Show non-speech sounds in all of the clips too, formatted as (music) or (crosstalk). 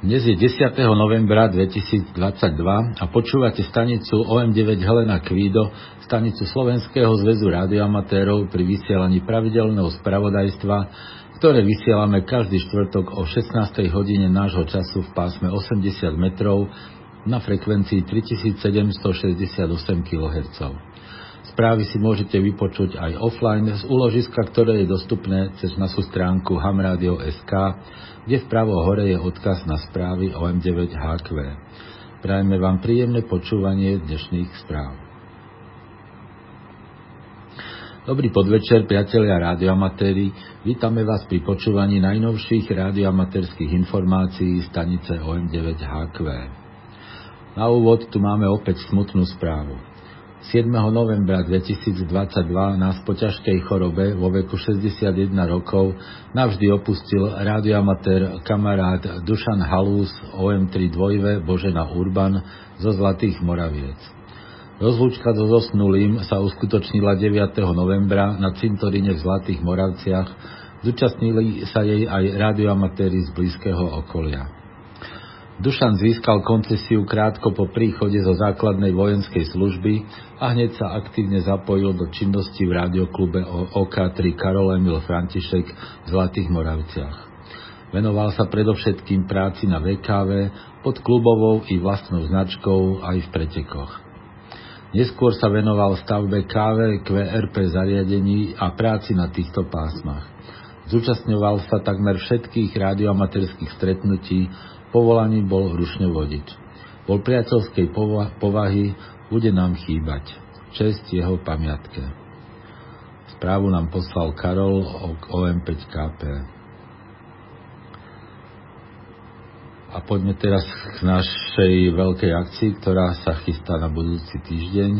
Dnes je 10. novembra 2022 a počúvate stanicu OM9 Helena Kvído, stanicu Slovenského zväzu radioamatérov pri vysielaní pravidelného spravodajstva, ktoré vysielame každý štvrtok o 16. hodine nášho času v pásme 80 metrov na frekvencii 3768 kHz. Správy si môžete vypočuť aj offline z úložiska, ktoré je dostupné cez našu stránku hamradio.sk kde vpravo hore je odkaz na správy o M9HQ. Prajeme vám príjemné počúvanie dnešných správ. Dobrý podvečer, priatelia radioamatéri. Vítame vás pri počúvaní najnovších radioamatérských informácií stanice OM9HQ. Na úvod tu máme opäť smutnú správu. 7. novembra 2022 nás po ťažkej chorobe vo veku 61 rokov navždy opustil radioamatér kamarát Dušan Halús OM3 dvojve Božena Urban zo Zlatých Moraviec. Rozlúčka so zosnulým sa uskutočnila 9. novembra na cintoríne v Zlatých Moravciach, zúčastnili sa jej aj radioamatéri z blízkeho okolia. Dušan získal koncesiu krátko po príchode zo základnej vojenskej služby a hneď sa aktívne zapojil do činnosti v rádioklube OK3 Karol Emil František v Zlatých Moravciach. Venoval sa predovšetkým práci na VKV pod klubovou i vlastnou značkou aj v pretekoch. Neskôr sa venoval stavbe KV, QRP zariadení a práci na týchto pásmach. Zúčastňoval sa takmer všetkých radioamatérských stretnutí povolaním bol rušne vodič. Bol priateľskej povahy, bude nám chýbať. Čest jeho pamiatke. Správu nám poslal Karol OM5KP. A poďme teraz k našej veľkej akcii, ktorá sa chystá na budúci týždeň.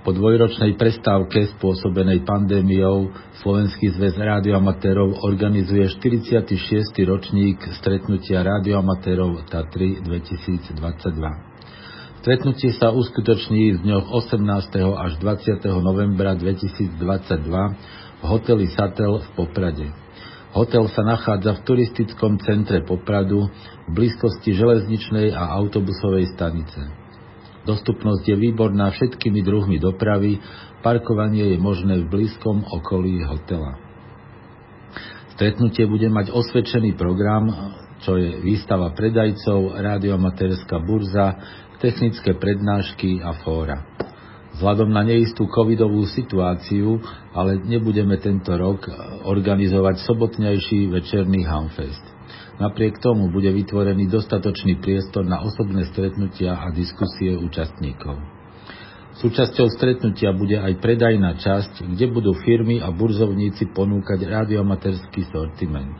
Po dvojročnej prestávke spôsobenej pandémiou Slovenský zväz rádioamatérov organizuje 46. ročník stretnutia rádioamatérov Tatry 2022. Stretnutie sa uskutoční v dňoch 18. až 20. novembra 2022 v hoteli Satel v Poprade. Hotel sa nachádza v turistickom centre Popradu v blízkosti železničnej a autobusovej stanice. Dostupnosť je výborná všetkými druhmi dopravy, parkovanie je možné v blízkom okolí hotela. Stretnutie bude mať osvedčený program, čo je výstava predajcov, radioamatérska burza, technické prednášky a fóra. Vzhľadom na neistú covidovú situáciu, ale nebudeme tento rok organizovať sobotnejší večerný Hamfest. Napriek tomu bude vytvorený dostatočný priestor na osobné stretnutia a diskusie účastníkov. Súčasťou stretnutia bude aj predajná časť, kde budú firmy a burzovníci ponúkať radiomaterský sortiment.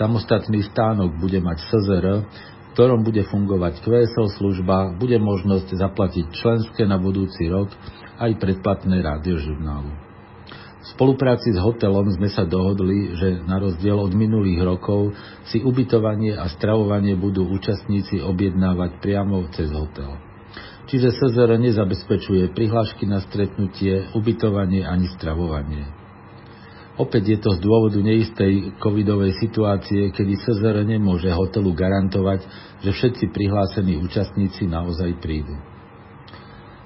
Samostatný stánok bude mať SZR, v ktorom bude fungovať QSL služba, bude možnosť zaplatiť členské na budúci rok aj predplatné rádiožurnálu. V spolupráci s hotelom sme sa dohodli, že na rozdiel od minulých rokov si ubytovanie a stravovanie budú účastníci objednávať priamo cez hotel. Čiže SZR nezabezpečuje prihlášky na stretnutie, ubytovanie ani stravovanie. Opäť je to z dôvodu neistej covidovej situácie, kedy SZR nemôže hotelu garantovať, že všetci prihlásení účastníci naozaj prídu.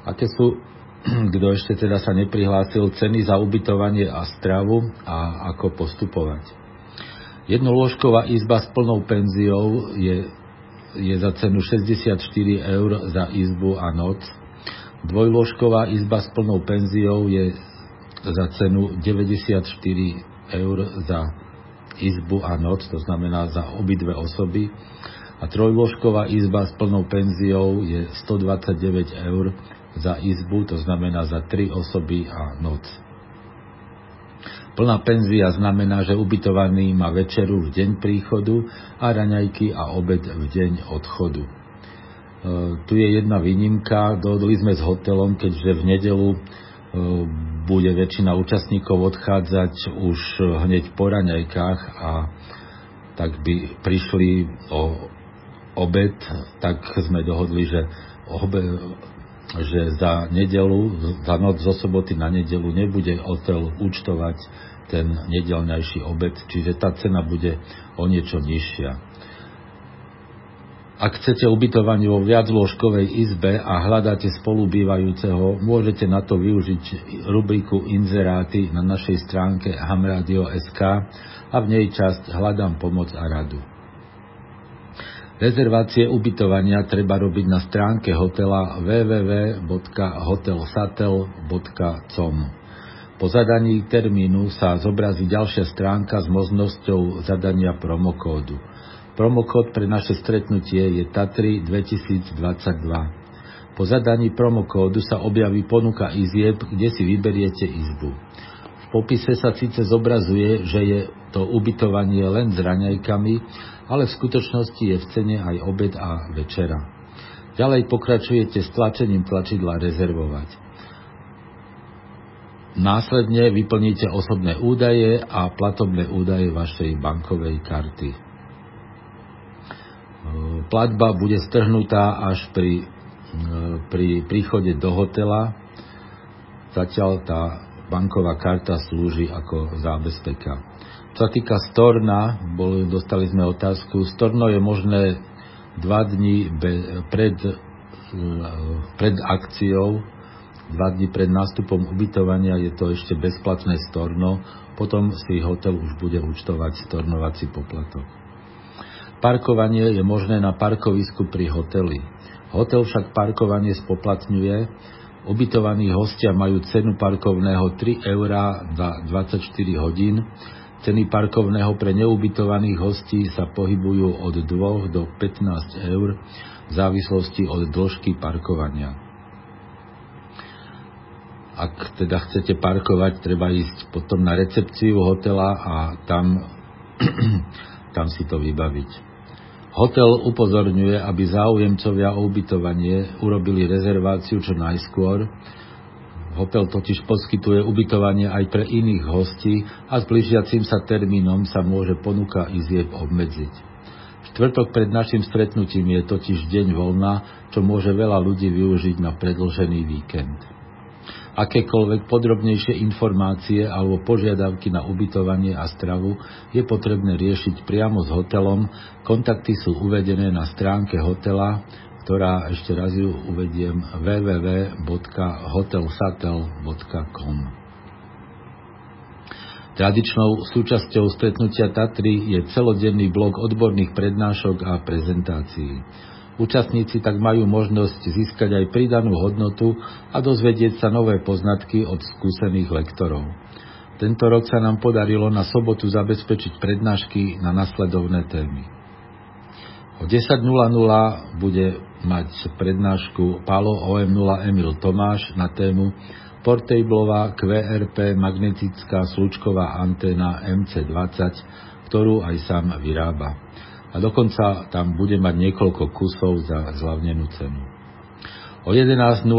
Aké sú (clears throat) kto ešte teda sa neprihlásil, ceny za ubytovanie a stravu a ako postupovať. Jednolôžková izba s plnou penziou je, je za cenu 64 eur za izbu a noc. Dvojlôžková izba s plnou penziou je za cenu 94 eur za izbu a noc, to znamená za obidve osoby. A trojlôžková izba s plnou penziou je 129 eur za izbu, to znamená za tri osoby a noc. Plná penzia znamená, že ubytovaný má večeru v deň príchodu a raňajky a obed v deň odchodu. E, tu je jedna výnimka, dohodli sme s hotelom, keďže v nedelu e, bude väčšina účastníkov odchádzať už hneď po raňajkách a tak by prišli o obed, tak sme dohodli, že obe, že za nedelu, za noc zo soboty na nedelu nebude hotel účtovať ten nedelňajší obed, čiže tá cena bude o niečo nižšia. Ak chcete ubytovanie vo viacložkovej izbe a hľadáte spolubývajúceho, môžete na to využiť rubriku Inzeráty na našej stránke hamradio.sk a v nej časť Hľadám pomoc a radu. Rezervácie ubytovania treba robiť na stránke hotela www.hotelsatel.com. Po zadaní termínu sa zobrazí ďalšia stránka s možnosťou zadania promokódu. Promokód pre naše stretnutie je Tatry 2022. Po zadaní promokódu sa objaví ponuka izieb, kde si vyberiete izbu. V popise sa síce zobrazuje, že je to ubytovanie len s raňajkami, ale v skutočnosti je v cene aj obed a večera. Ďalej pokračujete s tlačením tlačidla rezervovať. Následne vyplníte osobné údaje a platobné údaje vašej bankovej karty platba bude strhnutá až pri, e, pri príchode do hotela. Zatiaľ tá banková karta slúži ako zábezpeka. Čo sa týka storna, bol, dostali sme otázku, storno je možné dva dní pred, pred akciou, dva dní pred nástupom ubytovania je to ešte bezplatné storno, potom si hotel už bude účtovať stornovací poplatok. Parkovanie je možné na parkovisku pri hoteli. Hotel však parkovanie spoplatňuje. Ubytovaní hostia majú cenu parkovného 3 eurá za 24 hodín. Ceny parkovného pre neubytovaných hostí sa pohybujú od 2 do 15 eur v závislosti od dĺžky parkovania. Ak teda chcete parkovať, treba ísť potom na recepciu hotela a tam, (clears throat) tam si to vybaviť. Hotel upozorňuje, aby záujemcovia o ubytovanie urobili rezerváciu čo najskôr. Hotel totiž poskytuje ubytovanie aj pre iných hostí a s blížiacim sa termínom sa môže ponuka izieb obmedziť. Štvrtok pred našim stretnutím je totiž deň voľna, čo môže veľa ľudí využiť na predlžený víkend. Akékoľvek podrobnejšie informácie alebo požiadavky na ubytovanie a stravu je potrebné riešiť priamo s hotelom. Kontakty sú uvedené na stránke hotela, ktorá ešte raz ju uvediem www.hotelsatel.com. Tradičnou súčasťou stretnutia Tatry je celodenný blok odborných prednášok a prezentácií. Účastníci tak majú možnosť získať aj pridanú hodnotu a dozvedieť sa nové poznatky od skúsených lektorov. Tento rok sa nám podarilo na sobotu zabezpečiť prednášky na nasledovné témy. O 10.00 bude mať prednášku Palo OM0 Emil Tomáš na tému Portablová QRP magnetická slučková anténa MC20, ktorú aj sám vyrába a dokonca tam bude mať niekoľko kusov za zľavnenú cenu. O 11.00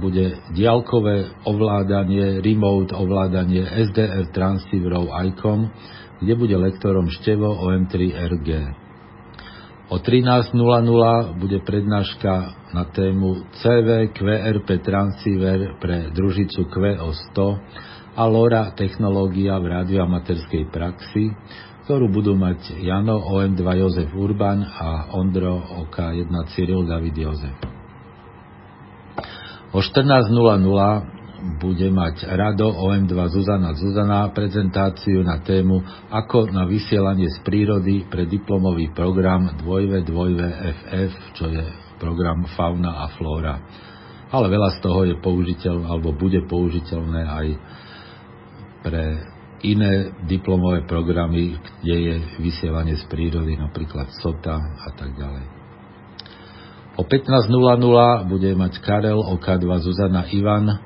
bude diálkové ovládanie, remote ovládanie SDR transceiverov ICOM, kde bude lektorom števo OM3RG. O 13.00 bude prednáška na tému CV QRP transceiver pre družicu QO100 a LoRa technológia v radioamaterskej praxi, ktorú budú mať Jano OM2 Jozef Urban a Ondro OK1 Cyril David Jozef. O 14.00 bude mať Rado OM2 Zuzana Zuzana prezentáciu na tému Ako na vysielanie z prírody pre diplomový program 2V2VFF, čo je program Fauna a Flóra. Ale veľa z toho je použiteľ, alebo bude použiteľné aj pre iné diplomové programy, kde je vysielanie z prírody, napríklad SOTA a tak ďalej. O 15.00 bude mať Karel OK2 Zuzana Ivan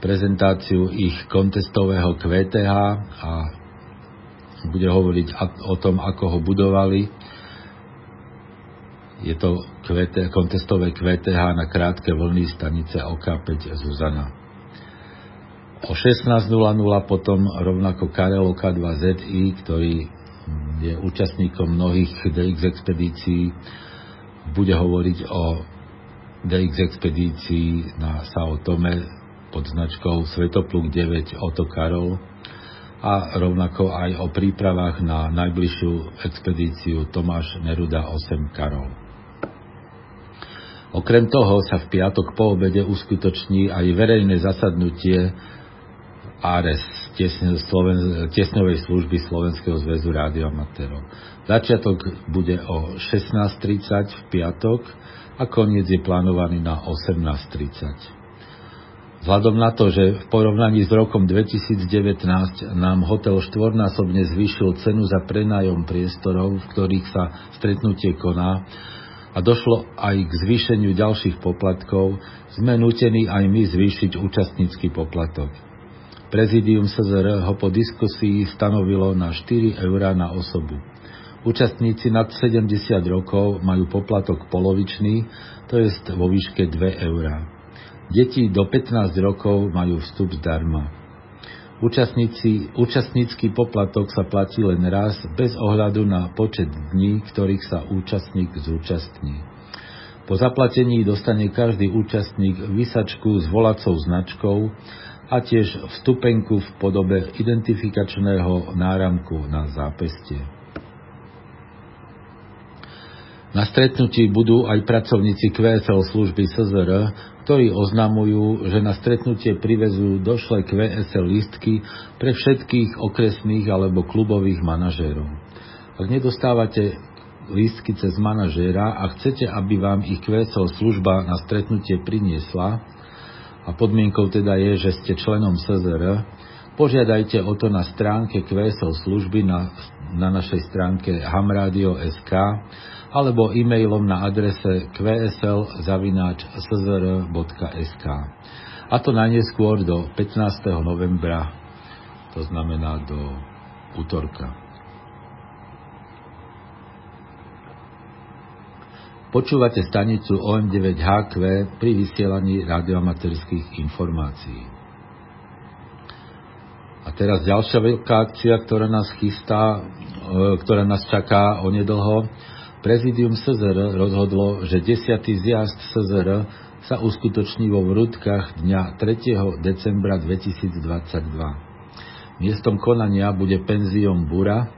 prezentáciu ich kontestového QTH a bude hovoriť o tom, ako ho budovali. Je to QT, kontestové QTH na krátke vlny stanice OK5 Zuzana. O 16.00 potom rovnako Karel K2ZI, ktorý je účastníkom mnohých DX expedícií, bude hovoriť o DX expedícii na Sao Tome pod značkou Svetopluk 9 Oto Karol a rovnako aj o prípravách na najbližšiu expedíciu Tomáš Neruda 8 Karol. Okrem toho sa v piatok po obede uskutoční aj verejné zasadnutie ARES, tiesňovej služby Slovenského zväzu rádioamatérov. Začiatok bude o 16.30 v piatok a koniec je plánovaný na 18.30. Vzhľadom na to, že v porovnaní s rokom 2019 nám hotel štvornásobne zvýšil cenu za prenájom priestorov, v ktorých sa stretnutie koná, a došlo aj k zvýšeniu ďalších poplatkov, sme nutení aj my zvýšiť účastnícky poplatok. Prezidium SZR ho po diskusii stanovilo na 4 eurá na osobu. Účastníci nad 70 rokov majú poplatok polovičný, to je vo výške 2 eurá. Deti do 15 rokov majú vstup zdarma. Účastníci, účastnícky poplatok sa platí len raz bez ohľadu na počet dní, ktorých sa účastník zúčastní. Po zaplatení dostane každý účastník vysačku s volacou značkou a tiež vstupenku v podobe identifikačného náramku na zápestie. Na stretnutí budú aj pracovníci QSL služby SZR, ktorí oznamujú, že na stretnutie privezú došle VSL listky pre všetkých okresných alebo klubových manažérov. Ak nedostávate lístky cez manažéra a chcete, aby vám ich QSL služba na stretnutie priniesla, a podmienkou teda je, že ste členom SZR, požiadajte o to na stránke QSL služby na, na našej stránke hamradio.sk alebo e-mailom na adrese qsl.szr.sk a to najneskôr do 15. novembra, to znamená do útorka. Počúvate stanicu OM9HQ pri vysielaní radioamaterských informácií. A teraz ďalšia veľká akcia, ktorá nás chystá, e, ktorá nás čaká onedlho, Prezidium SZR rozhodlo, že 10. zjazd SZR sa uskutoční vo Vrútkach dňa 3. decembra 2022. Miestom konania bude penziom Bura,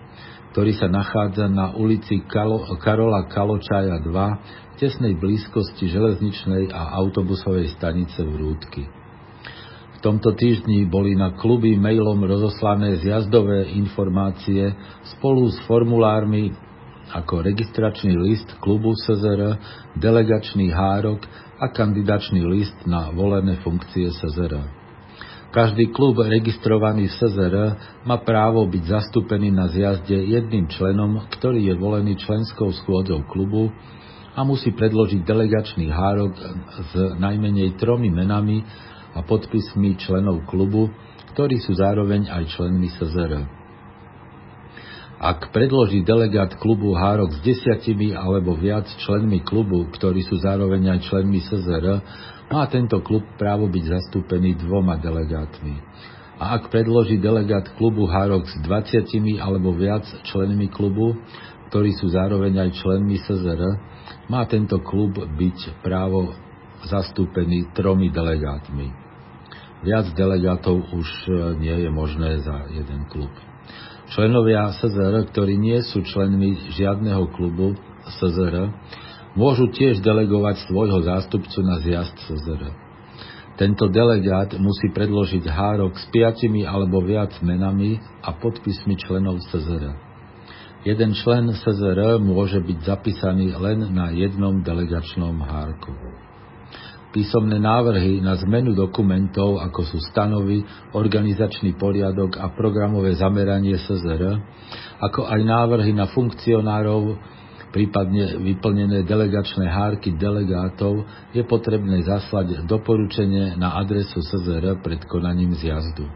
ktorý sa nachádza na ulici Kalo, Karola Kaločaja 2 v tesnej blízkosti železničnej a autobusovej stanice Vrútky. V tomto týždni boli na kluby mailom rozoslané zjazdové informácie spolu s formulármi ako registračný list klubu SZR, delegačný hárok a kandidačný list na volené funkcie SZR. Každý klub registrovaný v SZR má právo byť zastúpený na zjazde jedným členom, ktorý je volený členskou schôdzou klubu a musí predložiť delegačný hárok s najmenej tromi menami a podpismi členov klubu, ktorí sú zároveň aj členmi SZR. Ak predloží delegát klubu Hárok s desiatimi alebo viac členmi klubu, ktorí sú zároveň aj členmi SZR, má tento klub právo byť zastúpený dvoma delegátmi. A ak predloží delegát klubu Hárok s 20 alebo viac členmi klubu, ktorí sú zároveň aj členmi SZR, má tento klub byť právo zastúpený tromi delegátmi. Viac delegátov už nie je možné za jeden klub. Členovia SZR, ktorí nie sú členmi žiadneho klubu SZR, môžu tiež delegovať svojho zástupcu na zjazd SZR. Tento delegát musí predložiť hárok s piatimi alebo viac menami a podpismi členov SZR. Jeden člen SZR môže byť zapísaný len na jednom delegačnom hárku písomné návrhy na zmenu dokumentov, ako sú stanovy, organizačný poriadok a programové zameranie SZR, ako aj návrhy na funkcionárov, prípadne vyplnené delegačné hárky delegátov, je potrebné zaslať doporučenie na adresu SZR pred konaním zjazdu.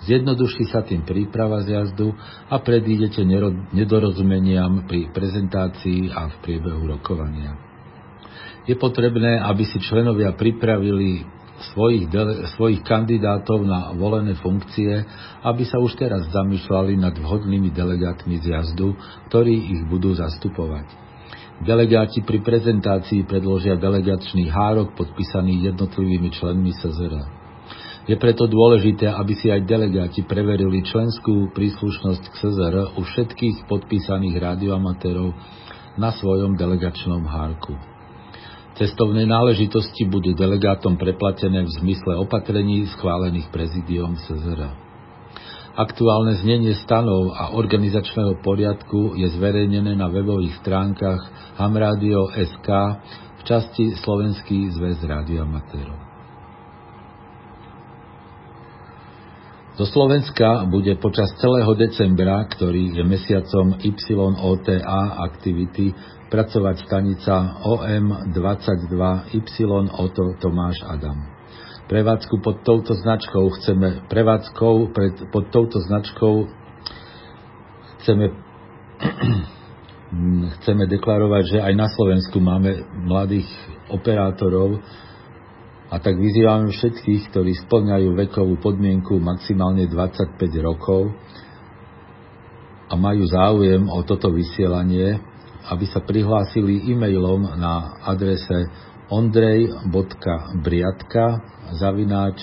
Zjednoduší sa tým príprava zjazdu a predídete nedorozumeniam pri prezentácii a v priebehu rokovania je potrebné, aby si členovia pripravili svojich, svojich kandidátov na volené funkcie, aby sa už teraz zamýšľali nad vhodnými delegátmi zjazdu, ktorí ich budú zastupovať. Delegáti pri prezentácii predložia delegačný hárok podpísaný jednotlivými členmi SZR. Je preto dôležité, aby si aj delegáti preverili členskú príslušnosť k SZR u všetkých podpísaných rádioamatérov na svojom delegačnom hárku. Cestovné náležitosti budú delegátom preplatené v zmysle opatrení schválených prezidiom SZR. Aktuálne znenie stanov a organizačného poriadku je zverejnené na webových stránkach hamradio.sk v časti Slovenský zväz radioamatérov. Do Slovenska bude počas celého decembra, ktorý je mesiacom YOTA aktivity, pracovať stanica OM22Y Oto Tomáš Adam. Prevádzku pod touto značkou chceme prevádzkou pred, pod touto značkou chceme (clears throat) chceme deklarovať, že aj na Slovensku máme mladých operátorov a tak vyzývame všetkých, ktorí splňajú vekovú podmienku maximálne 25 rokov a majú záujem o toto vysielanie, aby sa prihlásili e-mailom na adrese ondrej.briatka zavináč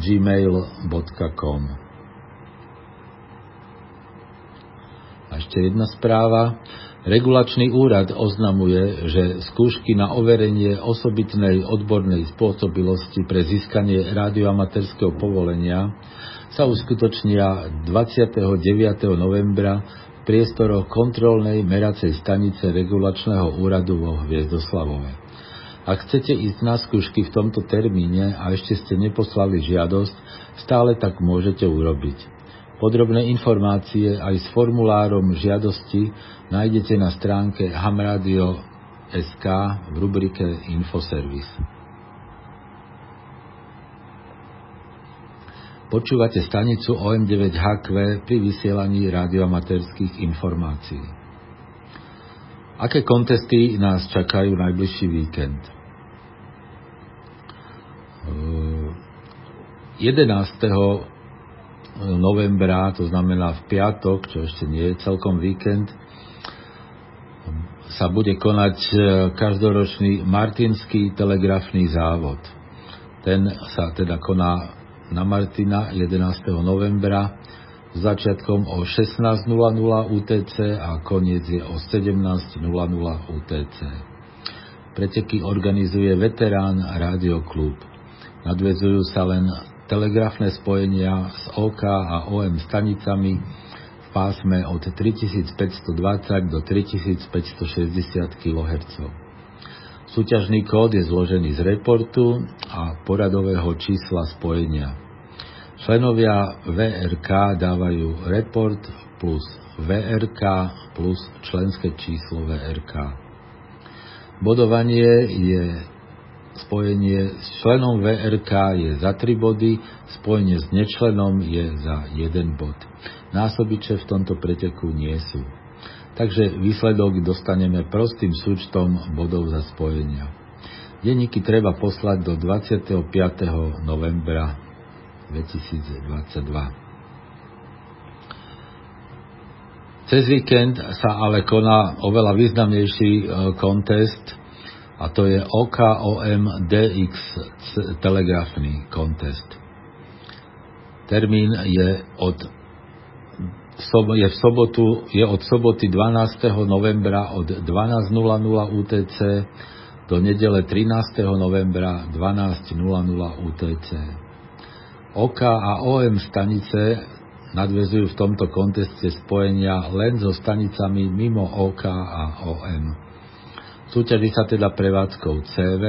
gmail.com A ešte jedna správa. Regulačný úrad oznamuje, že skúšky na overenie osobitnej odbornej spôsobilosti pre získanie radioamatérskeho povolenia sa uskutočnia 29. novembra priestoroch kontrolnej meracej stanice regulačného úradu vo Hviezdoslavove. Ak chcete ísť na skúšky v tomto termíne a ešte ste neposlali žiadosť, stále tak môžete urobiť. Podrobné informácie aj s formulárom žiadosti nájdete na stránke hamradio.sk v rubrike Infoservis. Počúvate stanicu OM9HQ pri vysielaní radioamatérských informácií. Aké kontesty nás čakajú najbližší víkend? 11. novembra, to znamená v piatok, čo ešte nie je celkom víkend, sa bude konať e, každoročný Martinský telegrafný závod. Ten sa teda koná na Martina 11. novembra začiatkom o 16.00 UTC a koniec je o 17.00 UTC. Preteky organizuje veterán Klub. Nadvezujú sa len telegrafné spojenia s OK a OM stanicami v pásme od 3520 do 3560 kHz. Súťažný kód je zložený z reportu a poradového čísla spojenia. Členovia VRK dávajú report plus VRK plus členské číslo VRK. Bodovanie je spojenie s členom VRK je za 3 body, spojenie s nečlenom je za 1 bod. Násobiče v tomto preteku nie sú. Takže výsledok dostaneme prostým súčtom bodov za spojenia. Denníky treba poslať do 25. novembra 2022. Cez víkend sa ale koná oveľa významnejší e, kontest a to je OKOM DX telegrafný kontest. Termín je od je v sobotu, je od soboty 12. novembra od 12.00 UTC do nedele 13. novembra 12.00 UTC. OK a OM stanice nadvezujú v tomto konteste spojenia len so stanicami mimo OK a OM. Súťaží sa teda prevádzkou CV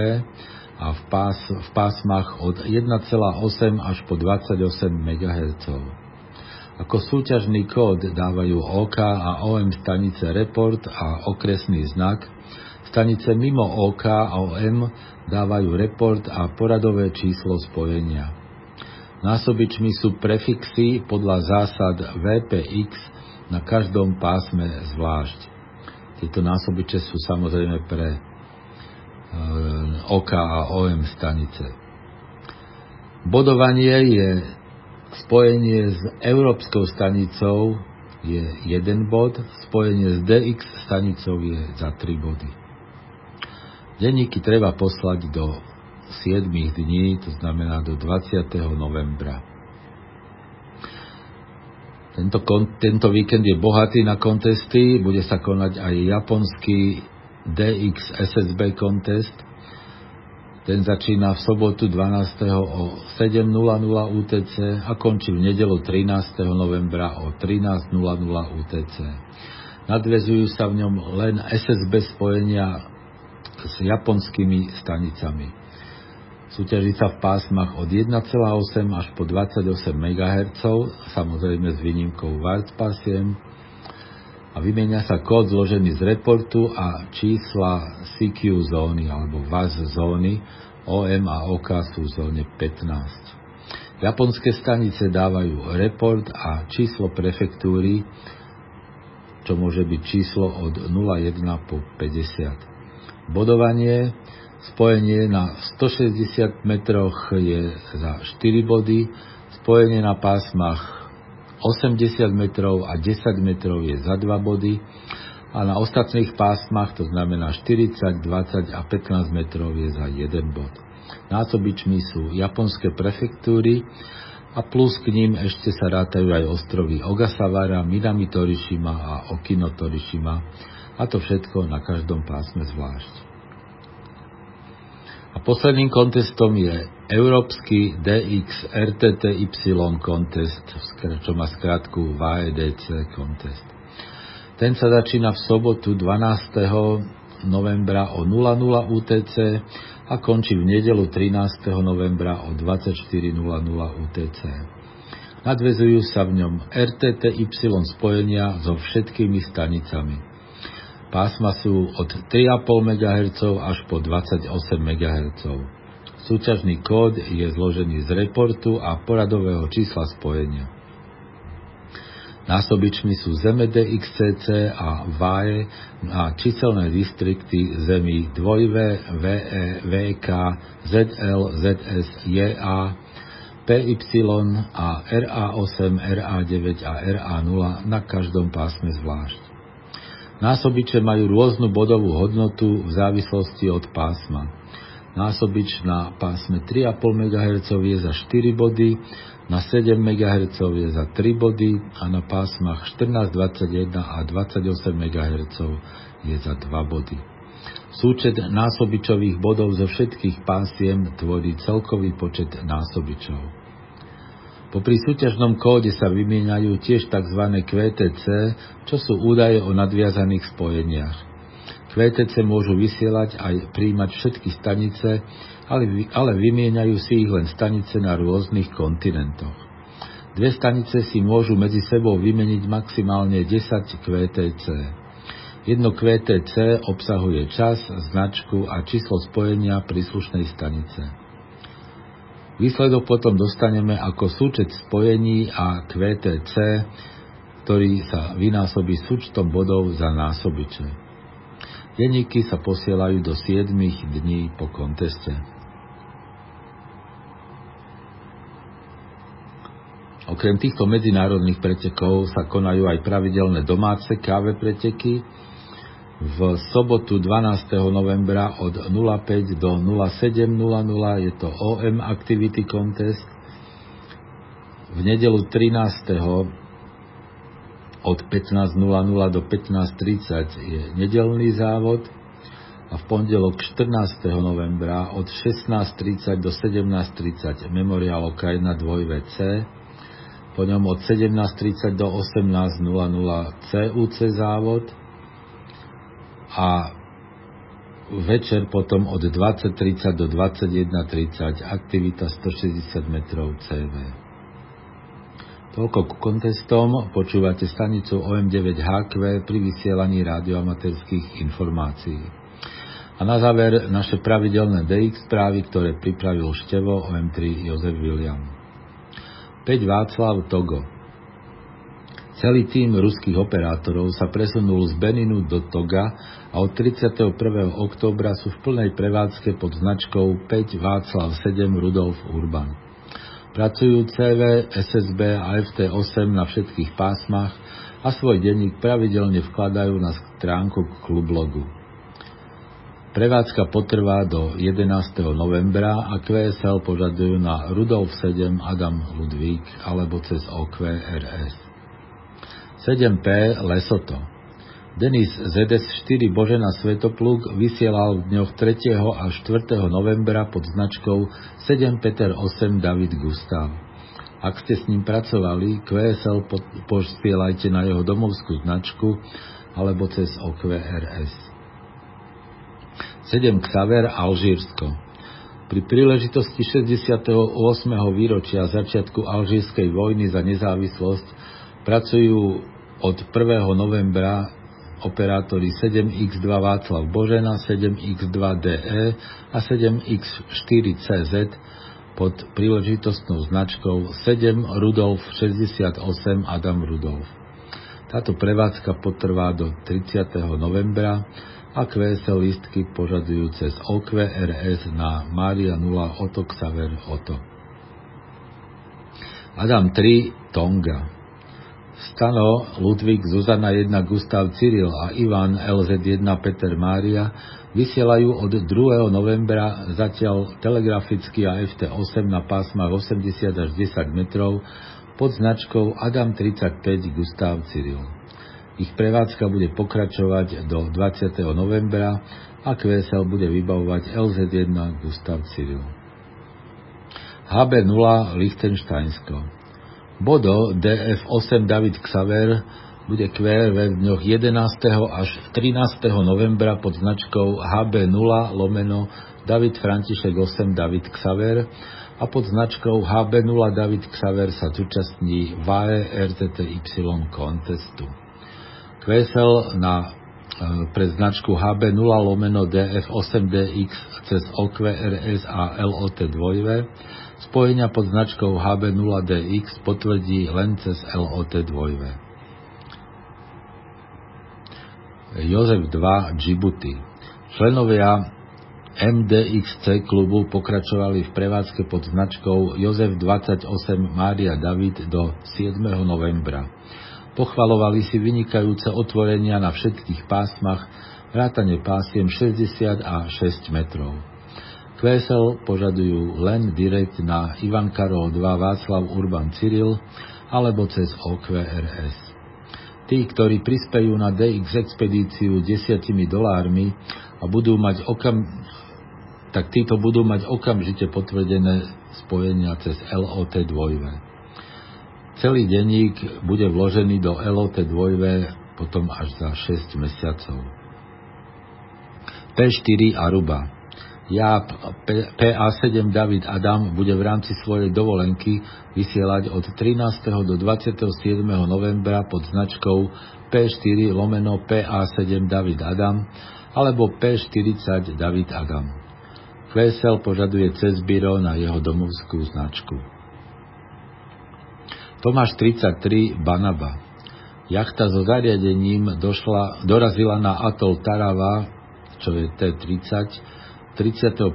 a v, pás, v pásmach od 1,8 až po 28 MHz. Ako súťažný kód dávajú OK a OM stanice report a okresný znak, stanice mimo OK a OM dávajú report a poradové číslo spojenia. Násobičmi sú prefixy podľa zásad VPX na každom pásme zvlášť. Tieto násobiče sú samozrejme pre e, OK a OM stanice. Bodovanie je spojenie s európskou stanicou je 1 bod, spojenie s DX stanicou je za 3 body. Denníky treba poslať do 7 dní, to znamená do 20. novembra. Tento, tento víkend je bohatý na kontesty, bude sa konať aj japonský DX SSB kontest Ten začína v sobotu 12. o 7.00 UTC a končí v nedelu 13. novembra o 13.00 UTC. Nadvezujú sa v ňom len SSB spojenia s japonskými stanicami. Súťaží sa v pásmach od 1,8 až po 28 MHz, samozrejme s výnimkou Warp pasiem, a vymenia sa kód zložený z reportu a čísla CQ zóny alebo VAS zóny, OM a OK sú v zóne 15. Japonské stanice dávajú report a číslo prefektúry, čo môže byť číslo od 01 po 50. Bodovanie, spojenie na 160 metroch je za 4 body, spojenie na pásmach 80 metrov a 10 metrov je za 2 body a na ostatných pásmach, to znamená 40, 20 a 15 metrov je za 1 bod. Násobičmi sú japonské prefektúry a plus k ním ešte sa rátajú aj ostrovy Ogasawara, Minami Torishima a Okino Torishima a to všetko na každom pásme zvlášť. A posledným kontestom je Európsky DX RTTY contest, čo má skratku VAEDC contest. Ten sa začína v sobotu 12. novembra o 00 UTC a končí v nedelu 13. novembra o 24.00 UTC. Nadvezujú sa v ňom RTTY spojenia so všetkými stanicami. Pásma sú od 3,5 MHz až po 28 MHz. Súťažný kód je zložený z reportu a poradového čísla spojenia. Násobičmi sú Zeme DXCC a VAE a číselné distrikty zemí 2V, VE, VK, ZL, ZS, JA, PY a RA8, RA9 a RA0 na každom pásme zvlášť. Násobiče majú rôznu bodovú hodnotu v závislosti od pásma. Násobič na pásme 3,5 MHz je za 4 body, na 7 MHz je za 3 body a na pásmach 14, 21 a 28 MHz je za 2 body. Súčet násobičových bodov zo všetkých pásiem tvorí celkový počet násobičov. Popri súťažnom kóde sa vymieňajú tiež tzv. QTC, čo sú údaje o nadviazaných spojeniach. QTC môžu vysielať aj príjmať všetky stanice, ale, ale vymieňajú si ich len stanice na rôznych kontinentoch. Dve stanice si môžu medzi sebou vymeniť maximálne 10 QTC. Jedno QTC obsahuje čas, značku a číslo spojenia príslušnej stanice. Výsledok potom dostaneme ako súčet spojení a QTC, ktorý sa vynásobí súčtom bodov za násobiče. Denníky sa posielajú do 7 dní po konteste. Okrem týchto medzinárodných pretekov sa konajú aj pravidelné domáce káve preteky, v sobotu 12. novembra od 05 do 07.00 je to OM Activity Contest. V nedelu 13. od 15.00 do 15.30 je nedelný závod a v pondelok 14. novembra od 16.30 do 17.30 Memorial Okajna 2VC, po ňom od 17.30 do 18.00 CUC závod, a večer potom od 20.30 do 21.30 aktivita 160 metrov CV. Toľko ku kontestom počúvate stanicu OM9HQ pri vysielaní radioamaterských informácií. A na záver naše pravidelné DX správy, ktoré pripravil števo OM3 Jozef William. 5 Václav Togo Celý tým ruských operátorov sa presunul z Beninu do Toga a od 31. októbra sú v plnej prevádzke pod značkou 5 Václav 7 Rudolf Urban. Pracujú CV, SSB a FT8 na všetkých pásmach a svoj denník pravidelne vkladajú na stránku klublogu. Prevádzka potrvá do 11. novembra a QSL požadujú na Rudolf 7 Adam Ludvík alebo cez OQRS. 7P Lesoto. Denis ZS4 Božena Svetopluk vysielal v dňoch 3. a 4. novembra pod značkou 7 Peter 8 David Gustav. Ak ste s ním pracovali, QSL posielajte na jeho domovskú značku alebo cez OQRS. 7 Xaver Alžírsko Pri príležitosti 68. výročia začiatku Alžírskej vojny za nezávislosť pracujú od 1. novembra operátory 7X2 Václav Božena, 7X2DE a 7X4CZ pod príležitostnou značkou 7 Rudolf 68 Adam Rudolf. Táto prevádzka potrvá do 30. novembra a QSL listky požadujú cez OQRS na Maria 0 Oto Xaver Oto. Adam 3 Tonga Stano, Ludvík, Zuzana 1, Gustav Cyril a Ivan LZ1 Peter Mária vysielajú od 2. novembra zatiaľ telegraficky a FT8 na pásmach 80 až 10 metrov pod značkou Adam 35 Gustav Cyril. Ich prevádzka bude pokračovať do 20. novembra a QSL bude vybavovať LZ1 Gustav Cyril. HB0 Lichtensteinsko Bodo DF8 David Xaver bude QRV v dňoch 11. až 13. novembra pod značkou HB0 lomeno David František 8 David Xaver a pod značkou HB0 David Xaver sa zúčastní VAE RTTY kontestu. QSL na pre značku HB0 lomeno DF8DX cez OQRS a LOT 2 Spojenia pod značkou HB0DX potvrdí len cez LOT 2. Jozef 2 Djibouti Členovia MDXC klubu pokračovali v prevádzke pod značkou Jozef 28 Mária David do 7. novembra. Pochvalovali si vynikajúce otvorenia na všetkých pásmach, vrátane pásiem 60 a 6 metrov. QSL požadujú len direkt na Ivan Karol 2 Václav Urban Cyril alebo cez OQRS. Tí, ktorí prispejú na DX expedíciu desiatimi dolármi a budú mať okam, tak títo budú mať okamžite potvrdené spojenia cez LOT 2. Celý denník bude vložený do LOT 2 potom až za 6 mesiacov. P4 Aruba ja PA7 David Adam bude v rámci svojej dovolenky vysielať od 13. do 27. novembra pod značkou P4 lomeno PA7 David Adam alebo P40 David Adam. QSL požaduje cez byro na jeho domovskú značku. Tomáš 33 Banaba Jachta so zariadením došla, dorazila na atol Tarava, čo je T-30, 31.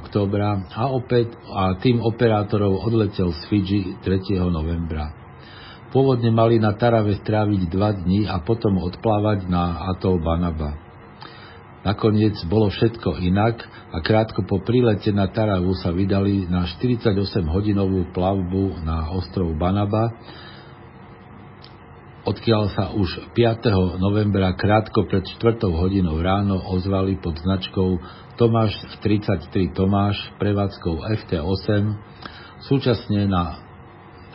októbra a, opäť, a tým operátorov odletel z Fidži 3. novembra. Pôvodne mali na Tarave stráviť dva dní a potom odplávať na atol Banaba. Nakoniec bolo všetko inak a krátko po prílete na Taravu sa vydali na 48-hodinovú plavbu na ostrov Banaba, odkiaľ sa už 5. novembra krátko pred 4. hodinou ráno ozvali pod značkou Tomáš 33 Tomáš prevádzkou FT8 súčasne na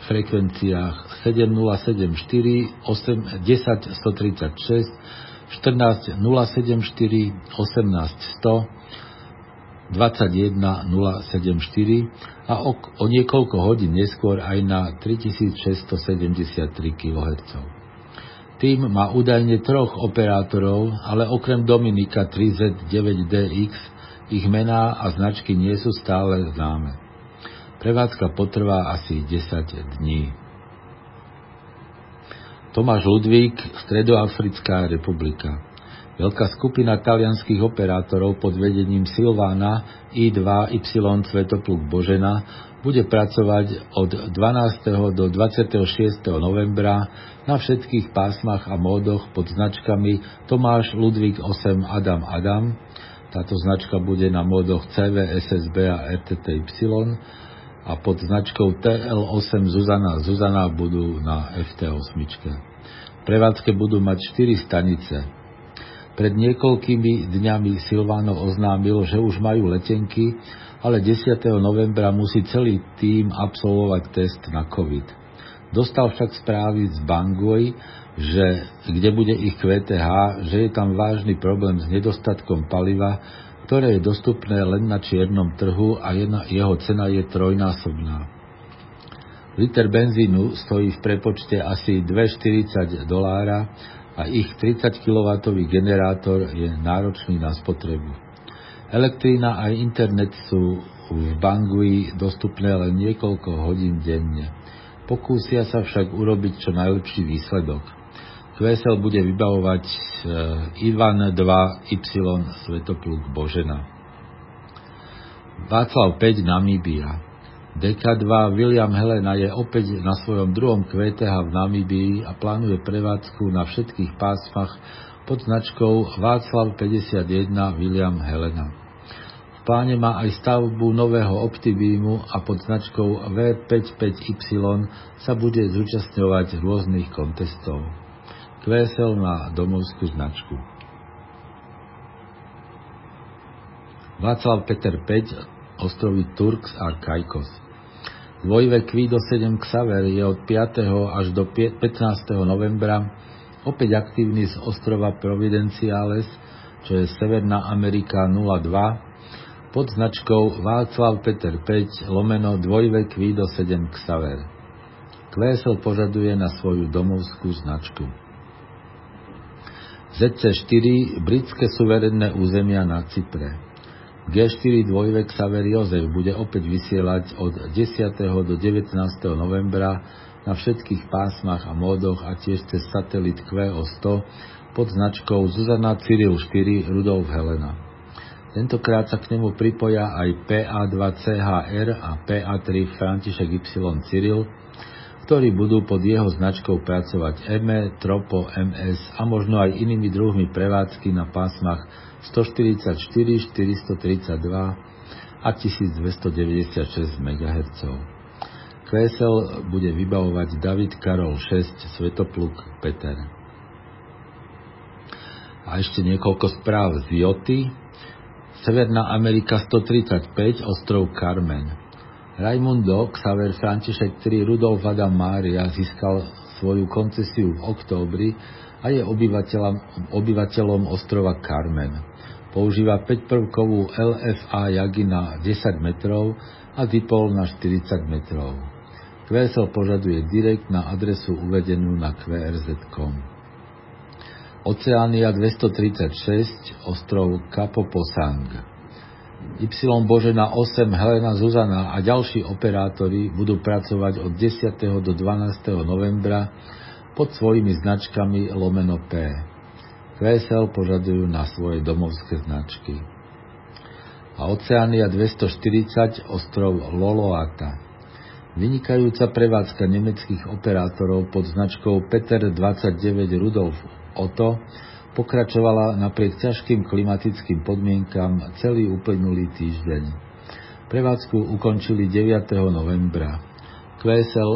frekvenciách 7074, 8, 10 136, 14 074, 18 100, 21 074 a o, o niekoľko hodín neskôr aj na 3673 kHz. Tým má údajne troch operátorov, ale okrem Dominika 3Z9DX ich mená a značky nie sú stále známe. Prevádzka potrvá asi 10 dní. Tomáš Ludvík, Stredoafrická republika. Veľká skupina talianských operátorov pod vedením Silvána I2Y Svetopluk Božena bude pracovať od 12. do 26. novembra na všetkých pásmach a módoch pod značkami Tomáš Ludvík 8 Adam Adam, táto značka bude na módoch CV, SSB a RTTY a pod značkou TL8 Zuzana Zuzana budú na FT8. Prevádzke budú mať 4 stanice Pred niekoľkými dňami Silvano oznámil, že už majú letenky, ale 10. novembra musí celý tým absolvovať test na COVID. Dostal však správy z Bangui, že kde bude ich QTH, že je tam vážny problém s nedostatkom paliva, ktoré je dostupné len na čiernom trhu a jeho cena je trojnásobná. Liter benzínu stojí v prepočte asi 2,40 dolára a ich 30 kW generátor je náročný na spotrebu. Elektrína a internet sú v Bangui dostupné len niekoľko hodín denne. Pokúsia sa však urobiť čo najlepší výsledok. QSL bude vybavovať e, Ivan 2Y Svetopluk Božena. Václav 5 Namíbia DK2 William Helena je opäť na svojom druhom QTH v Namíbii a plánuje prevádzku na všetkých pásmach pod značkou Václav 51 William Helena. V pláne má aj stavbu nového Optibímu a pod značkou V55Y sa bude zúčastňovať rôznych kontestov. QSL má domovskú značku. Václav Peter 5, ostrovy Turks a Kajkos. Dvojvek Kvido 7 Xaver je od 5. až do 15. novembra opäť aktívny z ostrova Providenciales, čo je Severná Amerika 02, pod značkou Václav Peter 5 lomeno dvojvek Kvido 7 Xaver. Kvésel požaduje na svoju domovskú značku. ZC4 britské suverénne územia na Cypre. G4 dvojvek Saver Jozef bude opäť vysielať od 10. do 19. novembra na všetkých pásmach a módoch a tiež cez satelit QO100 pod značkou Zuzana Cyril 4 Rudolf Helena. Tentokrát sa k nemu pripoja aj PA2CHR a PA3 František Y Cyril, ktorí budú pod jeho značkou pracovať EME, Tropo, MS a možno aj inými druhmi prevádzky na pásmach 144, 432 a 1296 MHz. QSL bude vybavovať David Karol 6 Svetopluk Peter. A ešte niekoľko správ z Joty. Severná Amerika 135, ostrov Carmen. Raimundo Xaver František 3 Rudolf Adam Mária získal svoju koncesiu v októbri a je obyvateľom, obyvateľom ostrova Carmen. Používa 5-prvkovú LFA jagy na 10 metrov a dipol na 40 metrov. QSL požaduje direkt na adresu uvedenú na qrz.com. Oceánia 236, ostrov Kapoposang. Y Božena 8 Helena Zuzana a ďalší operátori budú pracovať od 10. do 12. novembra pod svojimi značkami lomeno P. QSL požadujú na svoje domovské značky. A Oceánia 240 ostrov Loloata. Vynikajúca prevádzka nemeckých operátorov pod značkou Peter 29 Rudolf Otto pokračovala napriek ťažkým klimatickým podmienkam celý uplynulý týždeň. Prevádzku ukončili 9. novembra. QSL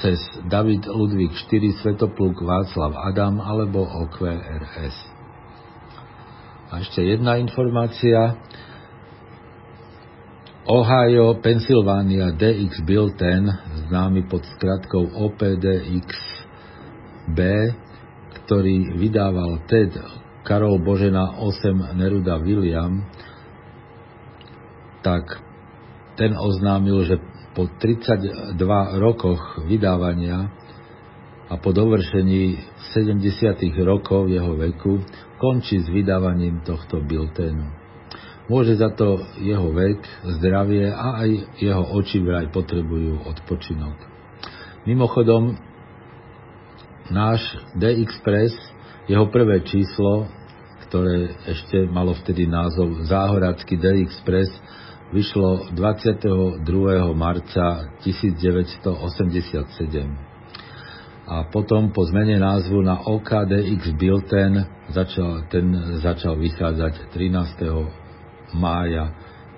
cez David Ludvík 4 Svetopluk Václav Adam alebo OQRS. A ešte jedna informácia. Ohio, Pennsylvania DX Bilten, známy pod skratkou OPDXB, ktorý vydával TED Karol Božena 8 Neruda William, tak ten oznámil, že po 32 rokoch vydávania a po dovršení 70. rokov jeho veku končí s vydávaním tohto bilténu. Môže za to jeho vek, zdravie a aj jeho oči vraj potrebujú odpočinok. Mimochodom, náš D-Express, jeho prvé číslo, ktoré ešte malo vtedy názov Záhoracký D-Express, vyšlo 22. marca 1987 a potom po zmene názvu na OKDX Bilten začal, ten začal vychádzať 13. mája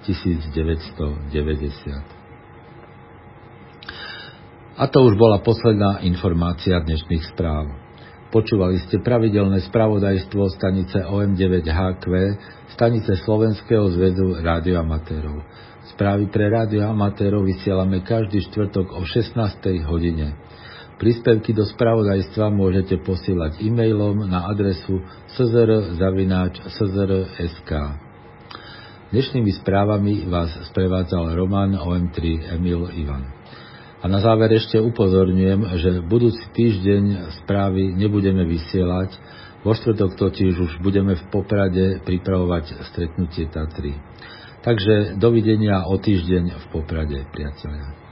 1990. A to už bola posledná informácia dnešných správ. Počúvali ste pravidelné spravodajstvo stanice OM9HQ, stanice Slovenského zväzu rádioamatérov. Správy pre rádioamatérov vysielame každý štvrtok o 16. hodine. Príspevky do spravodajstva môžete posielať e-mailom na adresu szr.sk. Dnešnými správami vás sprevádzal Roman OM3 Emil Ivan. A na záver ešte upozorňujem, že budúci týždeň správy nebudeme vysielať, vo štvrtok totiž už budeme v Poprade pripravovať stretnutie Tatry. Takže dovidenia o týždeň v Poprade, priatelia.